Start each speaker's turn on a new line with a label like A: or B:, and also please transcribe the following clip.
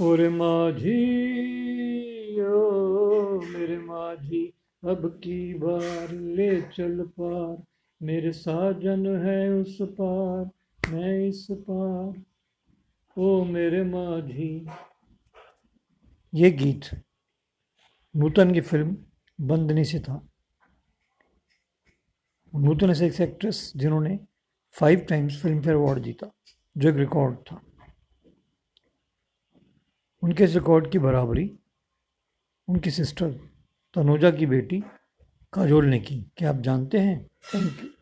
A: और माझी, ओ मेरे माझी, अब की बार ले चल पार। मेरे साजन है उस पार, मैं इस पार। ओ मेरे माझी। ये गीत नूतन की फ़िल्म बंदनी से था। नूतन ऐसे एक एक्ट्रेस जिन्होंने five times Filmfare award जीता, जो एक रिकॉर्ड था। उनके रिकॉर्ड की बराबरी, उनकी सिस्टर तनुजा की बेटी काजोल ने की। क्या आप जानते हैं? Thank you.